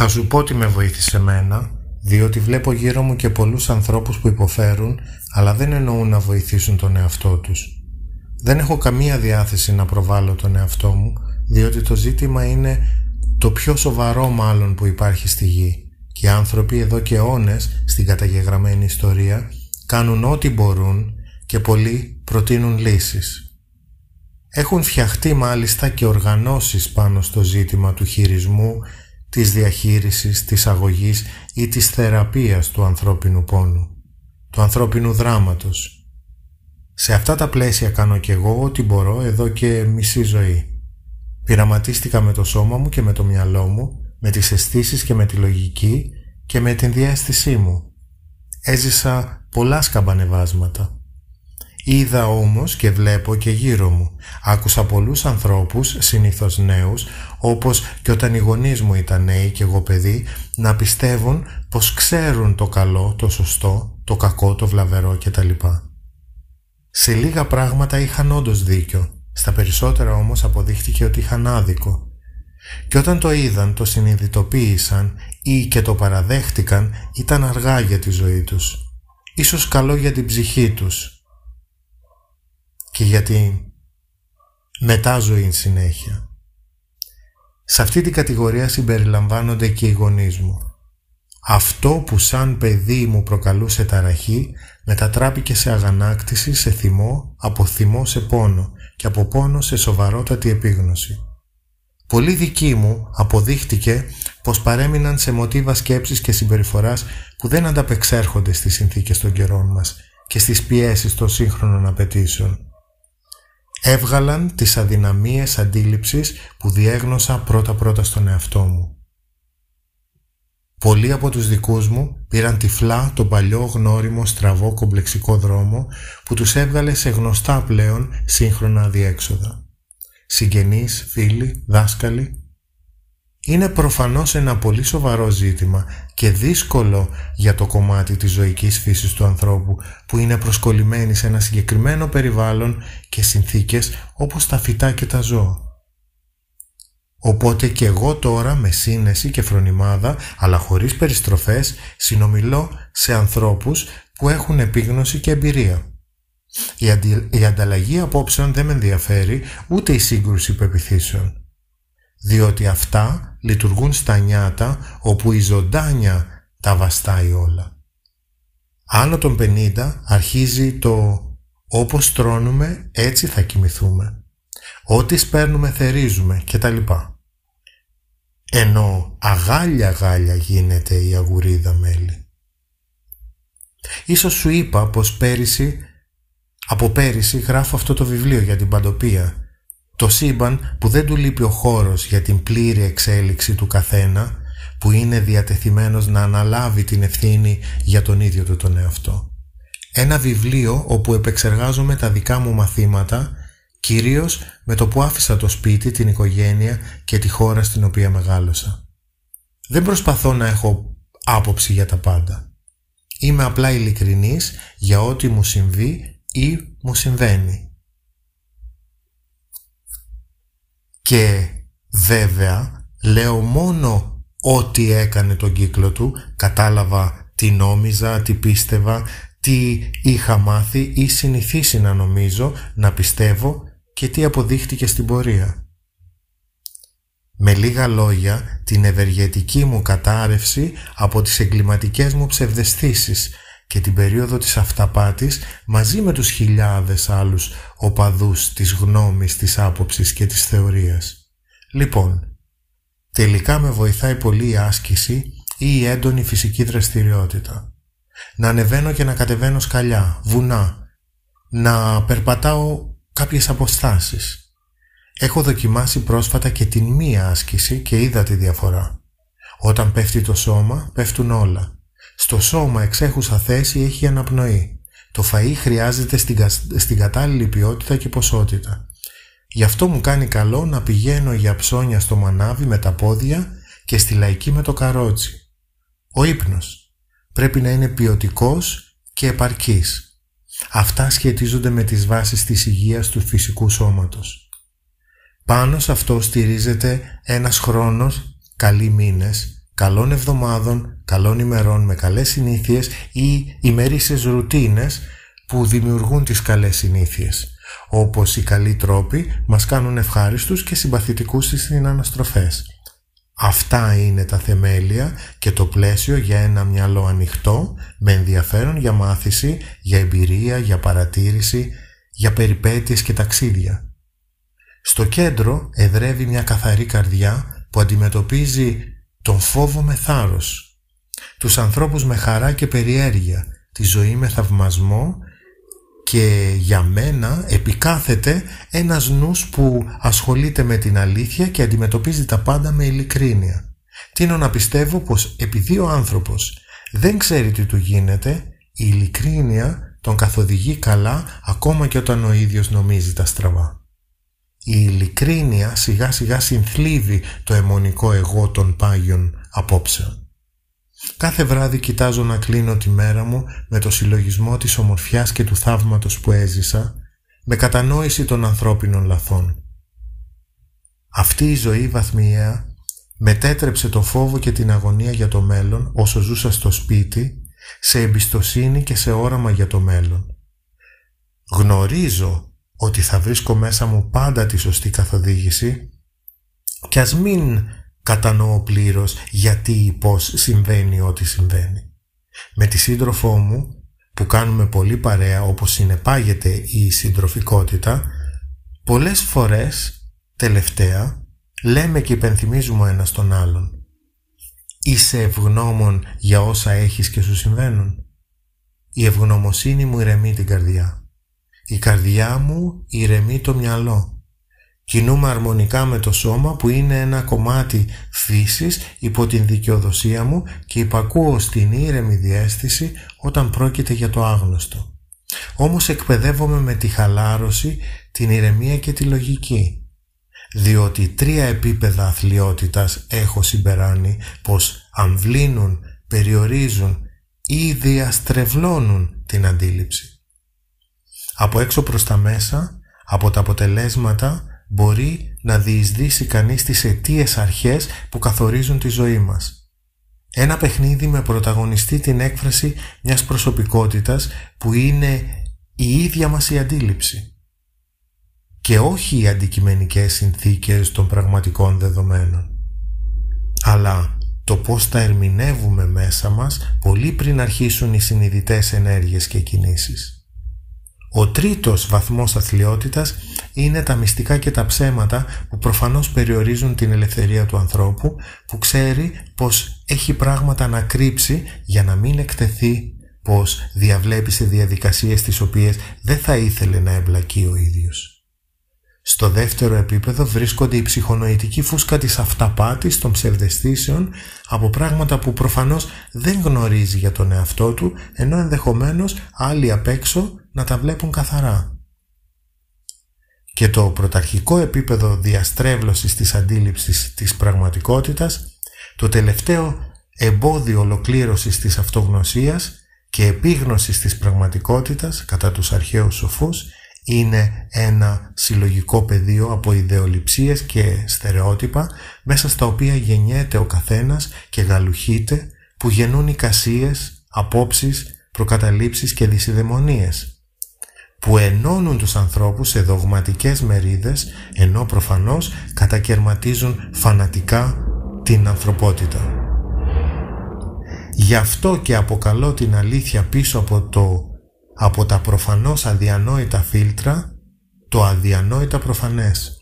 Θα σου πω τι με βοήθησε μένα, διότι βλέπω γύρω μου και πολλούς ανθρώπους που υποφέρουν, αλλά δεν εννοούν να βοηθήσουν τον εαυτό τους. Δεν έχω καμία διάθεση να προβάλλω τον εαυτό μου, διότι το ζήτημα είναι το πιο σοβαρό μάλλον που υπάρχει στη γη και οι άνθρωποι εδώ και αιώνες στην καταγεγραμμένη ιστορία κάνουν ό,τι μπορούν και πολλοί προτείνουν λύσεις. Έχουν φτιαχτεί μάλιστα και οργανώσεις πάνω στο ζήτημα του χειρισμού, της διαχείρισης, της αγωγής ή της θεραπείας του ανθρώπινου πόνου, του ανθρώπινου δράματος. Σε αυτά τα πλαίσια κάνω κι εγώ ό,τι μπορώ εδώ και μισή ζωή. Πειραματίστηκα με το σώμα μου και με το μυαλό μου, με τις αισθήσεις και με τη λογική και με την διέστησή μου. Έζησα πολλά σκαμπανεβάσματα. Είδα όμως και βλέπω και γύρω μου. Άκουσα πολλούς ανθρώπους, συνήθως νέους, όπως και όταν οι γονείς μου ήταν νέοι και εγώ παιδί, να πιστεύουν πως ξέρουν το καλό, το σωστό, το κακό, το βλαβερό κτλ. Σε λίγα πράγματα είχαν όντως δίκιο, στα περισσότερα όμως αποδείχτηκε ότι είχαν άδικο. Και όταν το είδαν, το συνειδητοποίησαν ή και το παραδέχτηκαν, ήταν αργά για τη ζωή τους. Ίσως καλό για την ψυχή τους, και για τη μετά ζωή συνέχεια. Σε αυτή την κατηγορία συμπεριλαμβάνονται και οι γονείς μου. Αυτό που σαν παιδί μου προκαλούσε ταραχή μετατράπηκε σε αγανάκτηση, σε θυμό, από θυμό σε πόνο και από πόνο σε σοβαρότατη επίγνωση. Πολύ δικοί μου αποδείχτηκε πως παρέμειναν σε μοτίβα σκέψης και συμπεριφοράς που δεν ανταπεξέρχονται στις συνθήκες των καιρών μας και στις πιέσεις των σύγχρονων απαιτήσεων έβγαλαν τις αδυναμίες αντίληψης που διέγνωσα πρώτα-πρώτα στον εαυτό μου. Πολλοί από τους δικούς μου πήραν τυφλά τον παλιό γνώριμο στραβό κομπλεξικό δρόμο που τους έβγαλε σε γνωστά πλέον σύγχρονα αδιέξοδα. Συγγενείς, φίλοι, δάσκαλοι είναι προφανώς ένα πολύ σοβαρό ζήτημα και δύσκολο για το κομμάτι της ζωικής φύσης του ανθρώπου που είναι προσκολλημένη σε ένα συγκεκριμένο περιβάλλον και συνθήκες όπως τα φυτά και τα ζώα. Οπότε και εγώ τώρα με σύνεση και φρονιμάδα αλλά χωρίς περιστροφές συνομιλώ σε ανθρώπους που έχουν επίγνωση και εμπειρία. Η, η ανταλλαγή απόψεων δεν με ενδιαφέρει ούτε η σύγκρουση πεπιθήσεων διότι αυτά λειτουργούν στα νιάτα όπου η ζωντάνια τα βαστάει όλα. Άνω των 50 αρχίζει το «όπως τρώνουμε έτσι θα κοιμηθούμε», «ό,τι σπέρνουμε θερίζουμε» κτλ. Ενώ αγάλια γάλια γίνεται η αγουρίδα μέλη. Ίσως σου είπα πως πέρυσι, από πέρυσι γράφω αυτό το βιβλίο για την παντοπία το σύμπαν που δεν του λείπει ο χώρος για την πλήρη εξέλιξη του καθένα που είναι διατεθειμένος να αναλάβει την ευθύνη για τον ίδιο του τον εαυτό. Ένα βιβλίο όπου επεξεργάζομαι τα δικά μου μαθήματα κυρίως με το που άφησα το σπίτι, την οικογένεια και τη χώρα στην οποία μεγάλωσα. Δεν προσπαθώ να έχω άποψη για τα πάντα. Είμαι απλά ειλικρινής για ό,τι μου συμβεί ή μου συμβαίνει. Και βέβαια λέω μόνο ό,τι έκανε τον κύκλο του, κατάλαβα τι νόμιζα, τι πίστευα, τι είχα μάθει ή συνηθίσει να νομίζω, να πιστεύω και τι αποδείχτηκε στην πορεία. Με λίγα λόγια, την ευεργετική μου κατάρρευση από τις εγκληματικές μου ψευδεστήσεις και την περίοδο της αυταπάτης μαζί με τους χιλιάδες άλλους οπαδούς της γνώμης, της άποψης και της θεωρίας. Λοιπόν, τελικά με βοηθάει πολύ η άσκηση ή η έντονη φυσική δραστηριότητα. Να ανεβαίνω και να κατεβαίνω σκαλιά, βουνά, να περπατάω κάποιες αποστάσεις. Έχω δοκιμάσει πρόσφατα και την μία άσκηση και είδα τη διαφορά. Όταν πέφτει το σώμα, πέφτουν όλα. Στο σώμα εξέχουσα θέση έχει αναπνοή. Το φαΐ χρειάζεται στην, στην κατάλληλη ποιότητα και ποσότητα. Γι' αυτό μου κάνει καλό να πηγαίνω για ψώνια στο μανάβι με τα πόδια και στη λαϊκή με το καρότσι. Ο ύπνος πρέπει να είναι ποιοτικός και επαρκής. Αυτά σχετίζονται με τις βάσεις της υγείας του φυσικού σώματος. Πάνω σε αυτό στηρίζεται ένας χρόνος, καλοί μήνες, καλών εβδομάδων, καλών ημερών με καλές συνήθειες ή ημερήσιες ρουτίνες που δημιουργούν τις καλές συνήθειες, όπως οι καλοί τρόποι μας κάνουν ευχάριστους και συμπαθητικούς στις συναναστροφές. Αυτά είναι τα θεμέλια και το πλαίσιο για ένα μυαλό ανοιχτό, με ενδιαφέρον για μάθηση, για εμπειρία, για παρατήρηση, για περιπέτειες και ταξίδια. Στο κέντρο εδρεύει μια καθαρή καρδιά που αντιμετωπίζει τον φόβο με θάρρος, τους ανθρώπους με χαρά και περιέργεια, τη ζωή με θαυμασμό και για μένα επικάθεται ένας νους που ασχολείται με την αλήθεια και αντιμετωπίζει τα πάντα με ειλικρίνεια. Τίνω να πιστεύω πως επειδή ο άνθρωπος δεν ξέρει τι του γίνεται, η ειλικρίνεια τον καθοδηγεί καλά ακόμα και όταν ο ίδιος νομίζει τα στραβά. Η ειλικρίνεια σιγά σιγά συνθλίβει το αιμονικό εγώ των πάγιων απόψεων. Κάθε βράδυ κοιτάζω να κλείνω τη μέρα μου με το συλλογισμό της ομορφιάς και του θαύματος που έζησα, με κατανόηση των ανθρώπινων λαθών. Αυτή η ζωή βαθμιαία μετέτρεψε το φόβο και την αγωνία για το μέλλον όσο ζούσα στο σπίτι σε εμπιστοσύνη και σε όραμα για το μέλλον. Γνωρίζω ότι θα βρίσκω μέσα μου πάντα τη σωστή καθοδήγηση και ας μην κατανοώ πλήρως γιατί ή πώς συμβαίνει ό,τι συμβαίνει. Με τη σύντροφό μου που κάνουμε πολύ παρέα όπως συνεπάγεται η συντροφικότητα πολλές φορές τελευταία λέμε και υπενθυμίζουμε ένας τον άλλον. Είσαι ευγνώμων για όσα έχεις και σου συμβαίνουν. Η ευγνωμοσύνη μου ηρεμεί την καρδιά. Η καρδιά μου ηρεμεί το μυαλό Κινούμε αρμονικά με το σώμα που είναι ένα κομμάτι φύσης υπό την δικαιοδοσία μου και υπακούω στην ήρεμη διέστηση όταν πρόκειται για το άγνωστο. Όμως εκπαιδεύομαι με τη χαλάρωση, την ηρεμία και τη λογική. Διότι τρία επίπεδα αθλειότητας έχω συμπεράνει πως αμβλύνουν, περιορίζουν ή διαστρεβλώνουν την αντίληψη. Από έξω προς τα μέσα, από τα αποτελέσματα μπορεί να διεισδύσει κανείς τις αιτίες αρχές που καθορίζουν τη ζωή μας. Ένα παιχνίδι με πρωταγωνιστή την έκφραση μιας προσωπικότητας που είναι η ίδια μας η αντίληψη και όχι οι αντικειμενικές συνθήκες των πραγματικών δεδομένων αλλά το πώς τα ερμηνεύουμε μέσα μας πολύ πριν αρχίσουν οι συνειδητές ενέργειες και κινήσεις. Ο τρίτος βαθμός αθλειότητας είναι τα μυστικά και τα ψέματα που προφανώς περιορίζουν την ελευθερία του ανθρώπου που ξέρει πως έχει πράγματα να κρύψει για να μην εκτεθεί πως διαβλέπει σε διαδικασίες τις οποίες δεν θα ήθελε να εμπλακεί ο ίδιος. Στο δεύτερο επίπεδο βρίσκονται η ψυχονοητική φούσκα της αυταπάτης των ψευδεστήσεων από πράγματα που προφανώς δεν γνωρίζει για τον εαυτό του ενώ ενδεχομένως άλλοι απ' έξω να τα βλέπουν καθαρά. Και το πρωταρχικό επίπεδο διαστρέβλωσης της αντίληψης της πραγματικότητας, το τελευταίο εμπόδιο ολοκλήρωσης της αυτογνωσίας και επίγνωσης της πραγματικότητας κατά τους αρχαίους σοφούς είναι ένα συλλογικό πεδίο από ιδεολειψίες και στερεότυπα μέσα στα οποία γεννιέται ο καθένας και γαλουχείται που γεννούν εικασίες, απόψεις, προκαταλήψεις και δυσιδαιμονίες που ενώνουν τους ανθρώπους σε δογματικές μερίδες ενώ προφανώς κατακαιρματίζουν φανατικά την ανθρωπότητα. Γι' αυτό και αποκαλώ την αλήθεια πίσω από το από τα προφανώς αδιανόητα φίλτρα το αδιανόητα προφανές.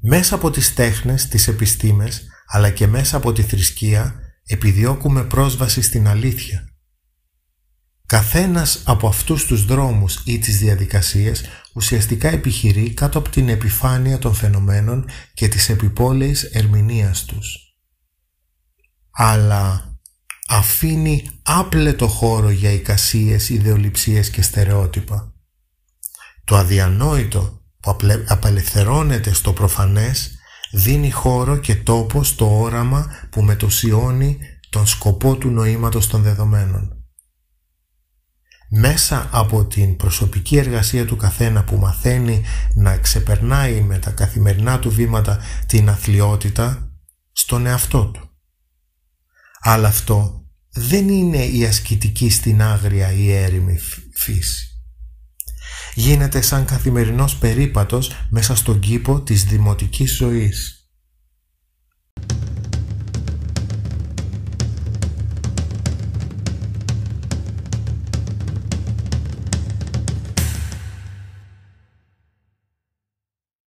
Μέσα από τις τέχνες, τις επιστήμες, αλλά και μέσα από τη θρησκεία επιδιώκουμε πρόσβαση στην αλήθεια. Καθένας από αυτούς τους δρόμους ή τις διαδικασίες ουσιαστικά επιχειρεί κάτω από την επιφάνεια των φαινομένων και της επιπόλαιης ερμηνείας τους. Αλλά αφήνει άπλετο χώρο για εικασίες, ιδεολειψίες και στερεότυπα. Το αδιανόητο που απελευθερώνεται στο προφανές δίνει χώρο και τόπο στο όραμα που μετοσιώνει τον σκοπό του νοήματος των δεδομένων. Μέσα από την προσωπική εργασία του καθένα που μαθαίνει να ξεπερνάει με τα καθημερινά του βήματα την αθλειότητα, στον εαυτό του. Αλλά αυτό δεν είναι η ασκητική στην άγρια ή έρημη φύση. Γίνεται σαν καθημερινός περίπατος μέσα στον κήπο της δημοτικής ζωής